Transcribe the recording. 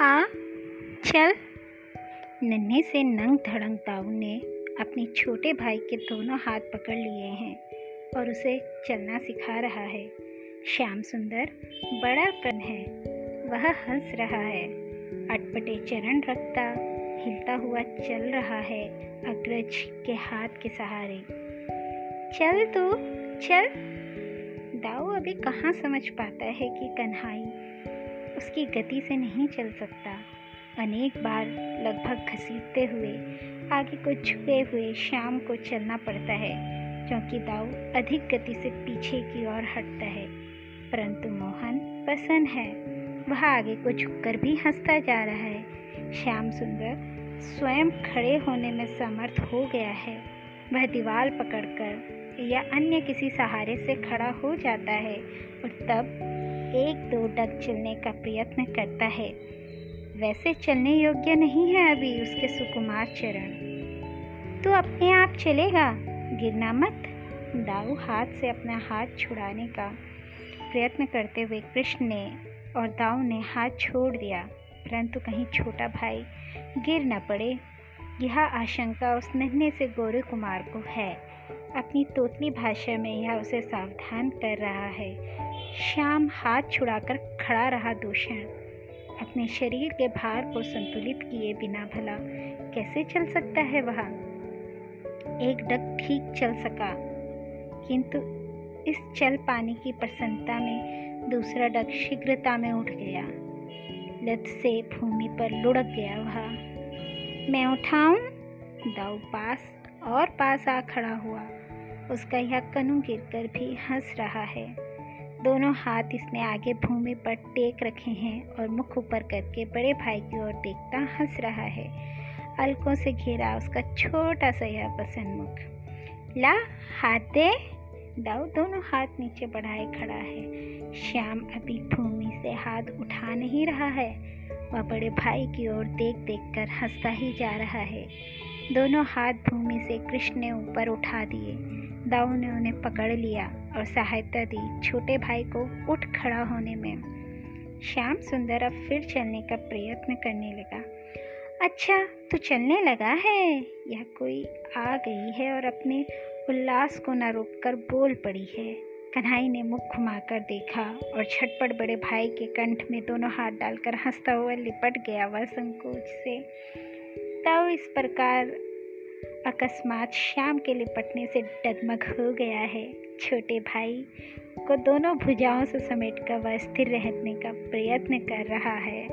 चल। नन्हे से नंग धड़ंग ताऊ ने अपने छोटे भाई के दोनों हाथ पकड़ लिए हैं और उसे चलना सिखा रहा है। श्याम सुंदर बड़ा कन है। वह हंस रहा है। अटपटे चरण रखता, हिलता हुआ चल रहा है अग्रज के हाथ के सहारे। चल तो चल। दाऊ अभी कहाँ समझ पाता है कि कन्हाई उसकी गति से नहीं चल सकता। अनेक बार लगभग घसीटते हुए, आगे को छुपे हुए शाम को चलना पड़ता है क्योंकि दाऊ अधिक गति से पीछे की ओर हटता है। परंतु मोहन पसंद है। वह आगे को झुककर भी हंसता जा रहा है। श्याम सुंदर स्वयं खड़े होने में समर्थ हो गया है। वह दीवार पकड़कर या अन्य किसी सहारे से खड़ा हो जाता है और तब एक दो डग चलने का प्रयत्न करता है। वैसे चलने योग्य नहीं है अभी उसके सुकुमार चरण। तो अपने आप चलेगा, गिरना मत। दाऊ हाथ से अपना हाथ छुड़ाने का प्रयत्न करते हुए कृष्ण ने और दाऊ ने हाथ छोड़ दिया, परंतु कहीं छोटा भाई गिर न पड़े। यह आशंका उस नन्हे से गौरी कुमार को है। अपनी तोतली भाषा में यह उसे सावधान कर रहा है। श्याम हाथ छुड़ाकर खड़ा रहा दूषण। अपने शरीर के भार को संतुलित किए बिना भला कैसे चल सकता है वह? एक डग ठीक चल सका, किंतु इस चल पाने की प्रसन्नता में दूसरा डग शीघ्रता में उठ गया। लत से भूमि पर लुढ़क गया वह। मैं उठाऊं? दाऊ पास और पास आ खड़ा हुआ। उसका यह कनु गिरकर भी हंस रहा है। दोनों हाथ इसने आगे भूमि पर टेक रखे हैं और मुख ऊपर करके बड़े भाई की ओर देखता हंस रहा है। अलकों से घिरा उसका छोटा सा यह पसंद मुख। ला, हाथ दे। दाऊ, दोनों हाथ नीचे बढ़ाए खड़ा है। श्याम अभी भूमि से हाथ उठा नहीं रहा है। वह बड़े भाई की ओर देख देख कर हंसता ही जा रहा है। दोनों हाथ भूमि से कृष्ण ने ऊपर उठा दिए। दाऊ ने उन्हें पकड़ लिया और सहायता दी छोटे भाई को उठ खड़ा होने में। श्याम सुंदर अब फिर चलने का प्रयत्न करने लगा। अच्छा तो चलने लगा है? यह कोई आ गई है और अपने उल्लास को न रोककर बोल पड़ी है। कन्हाई ने मुख घुमाकर देखा और छटपट बड़े भाई के कंठ में दोनों हाथ डालकर हंसता हुआ लिपट गया वह संकोच से। तब इस प्रकार अकस्मात श्याम के लिपटने से डगमग हो गया है। छोटे भाई को दोनों भुजाओं से समेटकर वह स्थिर रहने का प्रयत्न कर रहा है।